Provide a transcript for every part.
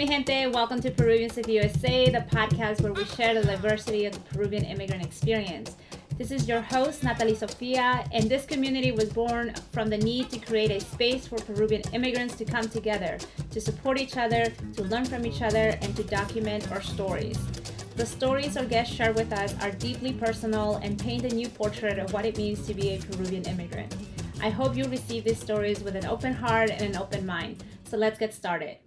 mi gente. Welcome to Peruvians of USA, the podcast where we share the diversity of the Peruvian immigrant experience. This is your host, Nathalie Sofia, and this community was born from the need to create a space for Peruvian immigrants to come together, to support each other, to learn from each other, and to document our stories. The stories our guests share with us are deeply personal and paint a new portrait of what it means to be a Peruvian immigrant. I hope you receive these stories with an open heart and an open mind. So let's get started.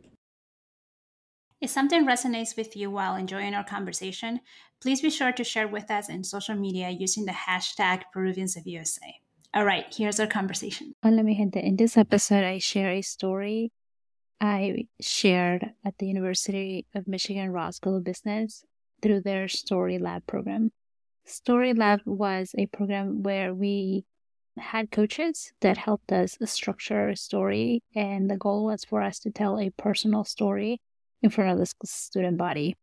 If something resonates with you while enjoying our conversation, please be sure to share with us in social media using the hashtag Peruvians of USA. All right, here's our conversation. Hola, mi gente. In this episode, I share a story I shared at the University of Michigan Ross School of Business through their Story Lab program. Story Lab was a program where we had coaches that helped us structure a story, and the goal was for us to tell a personal story in front of the student body.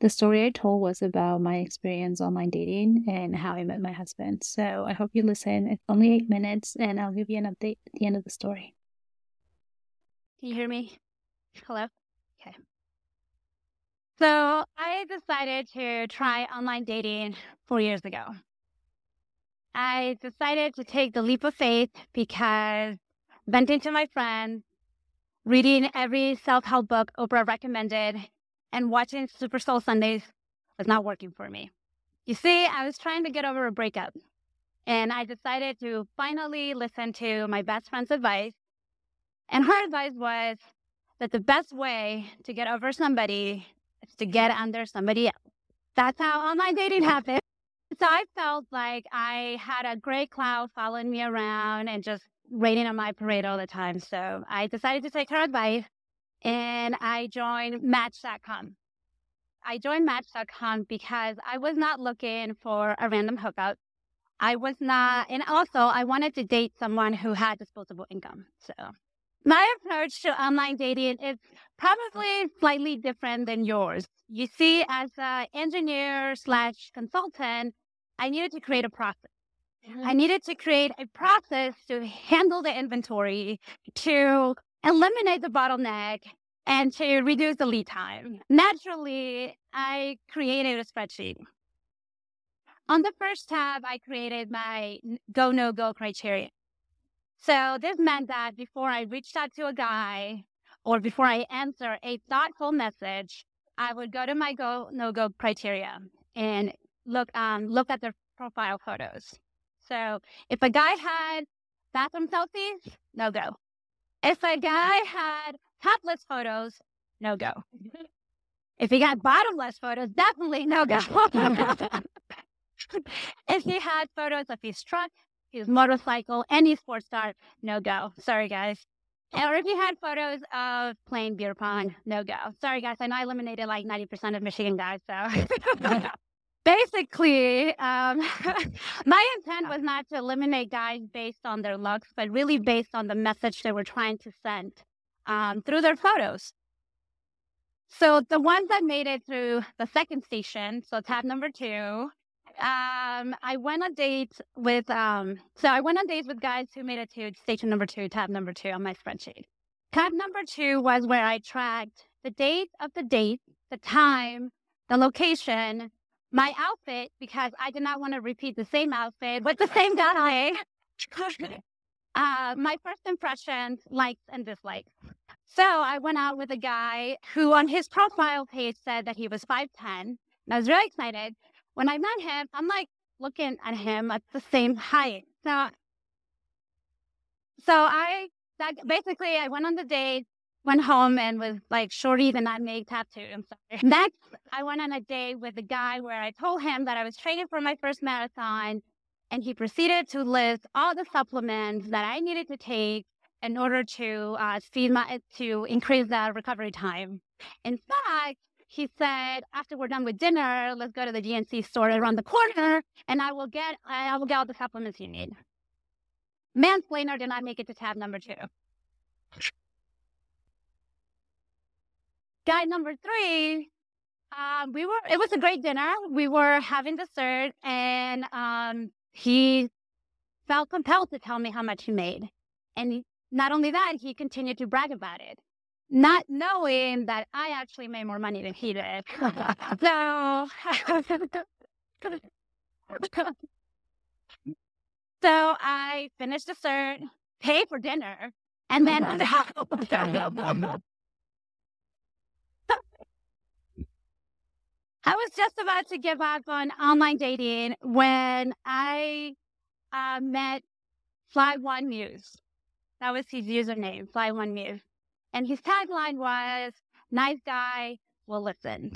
The story I told was about my experience online dating and how I met my husband. So I hope you listen. It's only eight minutes, and I'll give you an update at the end of the story. Can you hear me? Hello? Okay. So I decided to try online dating four years ago. I decided to take the leap of faith because venting to my friends reading every self help book Oprah recommended, and watching Super Soul Sundays was not working for me. You see, I was trying to get over a breakup, and I decided to finally listen to my best friend's advice. And her advice was that the best way to get over somebody is to get under somebody else. That's how online dating happened. So I felt like I had a gray cloud following me around and just raining on my parade all the time. So I decided to take her advice and I joined Match.com. I joined Match.com because I was not looking for a random hookup. I was not, and also I wanted to date someone who had disposable income. So my approach to online dating is probably slightly different than yours. You see, as an engineer slash consultant, I needed to create a process. I needed to create a process to handle the inventory, to eliminate the bottleneck, and to reduce the lead time. Naturally, I created a spreadsheet. On the first tab, I created my go, no go criteria. So this meant that before I reached out to a guy or before I answer a thoughtful message, I would go to my go, no go criteria and look, um, look at their profile photos. So if a guy had bathroom selfies, no go. If a guy had topless photos, no go. If he got bottomless photos, definitely no go. if he had photos of his truck, his motorcycle, any sports car, no go. Sorry, guys. Or if he had photos of playing beer pong, no go. Sorry, guys. I know I eliminated like 90% of Michigan guys, so. basically, um, my intent was not to eliminate guys based on their looks, but really based on the message they were trying to send um, through their photos. So the ones that made it through the second station, so tab number two, um, I went on dates with, um, so I went on dates with guys who made it to station number two, tab number two on my spreadsheet. Tab number two was where I tracked the date of the date, the time, the location, my outfit because I did not want to repeat the same outfit with the same guy. uh, my first impressions, likes and dislikes. So I went out with a guy who on his profile page said that he was 5'10. And I was really excited. When I met him, I'm like looking at him at the same height. So, so I that, basically I went on the date went home and was like, Shorty did not make tattoo. I'm sorry. Next, I went on a date with a guy where I told him that I was training for my first marathon. And he proceeded to list all the supplements that I needed to take in order to uh, speed my, to increase the recovery time. In fact, he said, after we're done with dinner, let's go to the GNC store around the corner and I will get, I will get all the supplements you need. Mansplainer did not make it to tab number two. Guy number three, um, we were, it was a great dinner. We were having dessert and, um, he felt compelled to tell me how much he made. And not only that, he continued to brag about it. not knowing that I actually made more money than he did. so, so I finished dessert, paid for dinner, and then I was just about to give up on online dating when I uh, met Fly One Muse. That was his username, Fly One Muse. And his tagline was, nice guy will listen.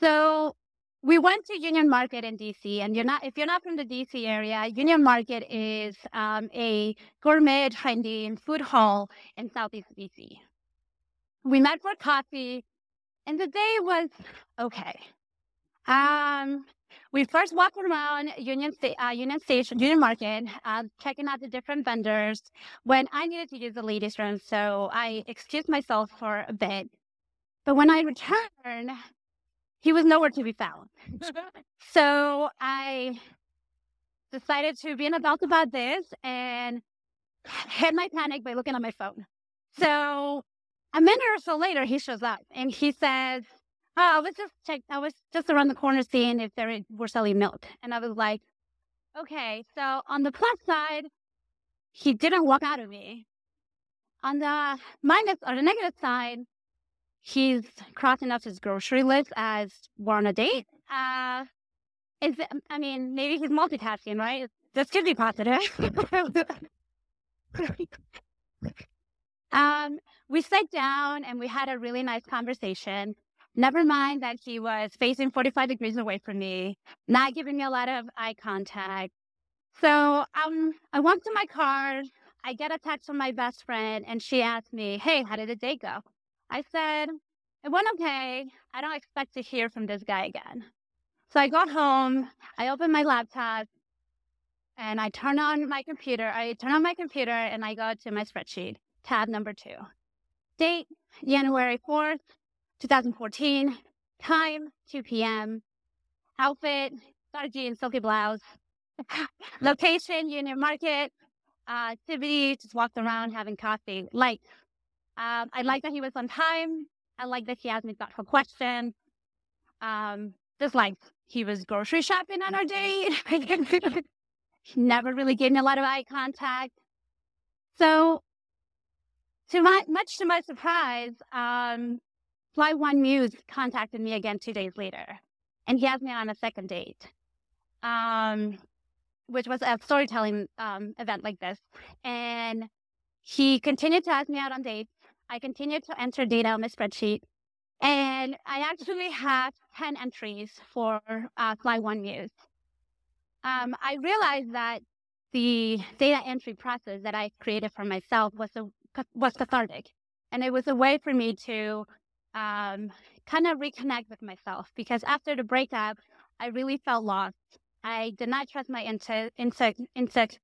So we went to Union Market in DC, and you're not if you're not from the DC area, Union Market is um, a gourmet, trendy food hall in Southeast DC. We met for coffee and the day was okay. Um, we first walked around Union, uh, Union Station, Union Market, uh, checking out the different vendors. When I needed to use the ladies' room, so I excused myself for a bit. But when I returned, he was nowhere to be found. so I decided to be an adult about this and hid my panic by looking at my phone. So a minute or so later, he shows up and he says, "Oh, I was just check. I was just around the corner seeing if they were selling milk." And I was like, "Okay." So on the plus side, he didn't walk out of me. On the minus or the negative side, he's crossing off his grocery list as we're on a date. Uh, is it, I mean, maybe he's multitasking, right? This could be positive. Um, we sat down and we had a really nice conversation. Never mind that he was facing 45 degrees away from me, not giving me a lot of eye contact. So um, I went to my car. I get a text from my best friend, and she asked me, Hey, how did the day go? I said, It went okay. I don't expect to hear from this guy again. So I got home, I opened my laptop, and I turn on my computer. I turn on my computer and I go to my spreadsheet tab number two. Date, January 4th, 2014. Time, 2 p.m. Outfit, dark jeans, silky blouse. Location, Union Market. Uh, activity, just walked around having coffee. Like, um, I like that he was on time. I like that he asked me thoughtful questions. Um, just like he was grocery shopping on our date. he never really gave me a lot of eye contact. So to my much to my surprise, um, Fly One Muse contacted me again two days later, and he asked me on a second date, um, which was a storytelling um, event like this. And he continued to ask me out on dates. I continued to enter data on my spreadsheet, and I actually had ten entries for uh, Fly One Muse. Um, I realized that the data entry process that I created for myself was a was cathartic. And it was a way for me to um, kind of reconnect with myself because after the breakup, I really felt lost. I did not trust my insect, insect, insect,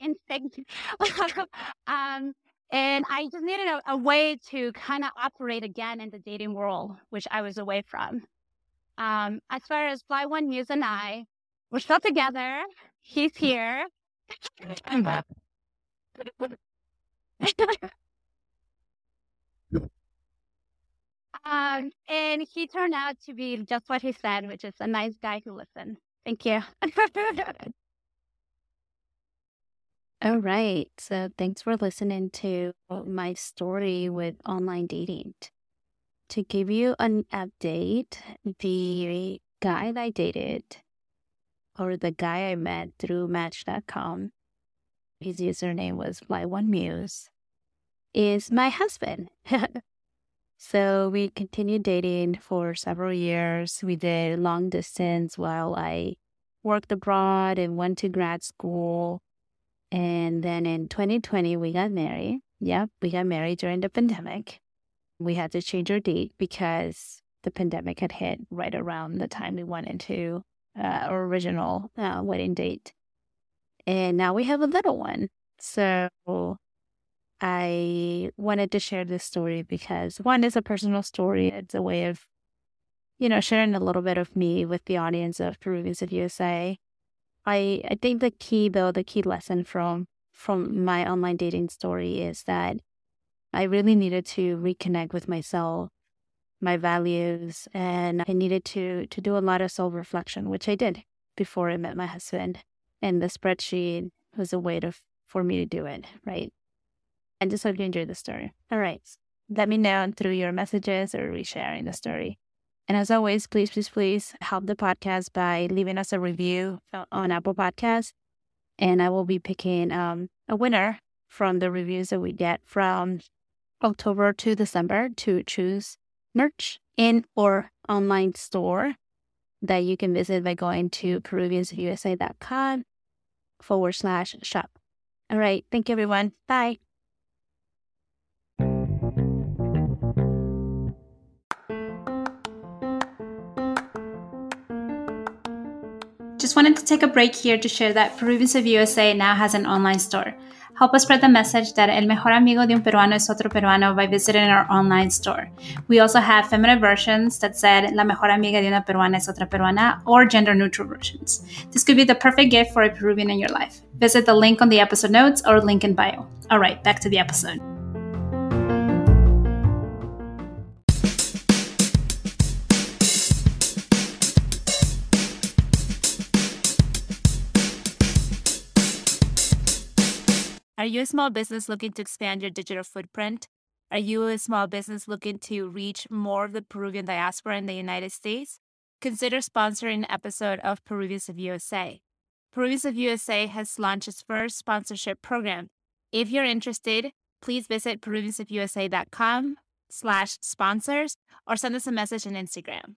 instinct. um, and I just needed a, a way to kind of operate again in the dating world, which I was away from. Um, as far as Fly One Muse and I, we're still together. He's here. um, and he turned out to be just what he said, which is a nice guy who listens. Thank you. All right. So thanks for listening to my story with online dating. To give you an update, the guy I dated or the guy I met through Match.com his username was Fly One Muse, is my husband. so we continued dating for several years. We did long distance while I worked abroad and went to grad school. And then in 2020, we got married. Yep, we got married during the pandemic. We had to change our date because the pandemic had hit right around the time we went into uh, our original uh, wedding date. And now we have a little one. So I wanted to share this story because one is a personal story. It's a way of, you know, sharing a little bit of me with the audience of Peruvians of USA. I, I think the key though, the key lesson from from my online dating story is that I really needed to reconnect with myself, my values, and I needed to to do a lot of self reflection, which I did before I met my husband. And the spreadsheet was a way to for me to do it, right? And just hope you enjoy the story. All right. Let me know through your messages or resharing the story. And as always, please, please, please help the podcast by leaving us a review on Apple Podcasts. And I will be picking um, a winner from the reviews that we get from October to December to choose merch in or online store that you can visit by going to peruviansusa.com forward slash shop. All right. Thank you, everyone. Bye. Just wanted to take a break here to share that Peruvians of USA now has an online store. Help us spread the message that el mejor amigo de un peruano es otro peruano by visiting our online store. We also have feminine versions that said la mejor amiga de una peruana es otra peruana or gender neutral versions. This could be the perfect gift for a Peruvian in your life. Visit the link on the episode notes or link in bio. All right, back to the episode. Are you a small business looking to expand your digital footprint? Are you a small business looking to reach more of the Peruvian diaspora in the United States? Consider sponsoring an episode of Peruvians of USA. Peruvians of USA has launched its first sponsorship program. If you're interested, please visit peruviansofusa.com slash sponsors or send us a message on Instagram.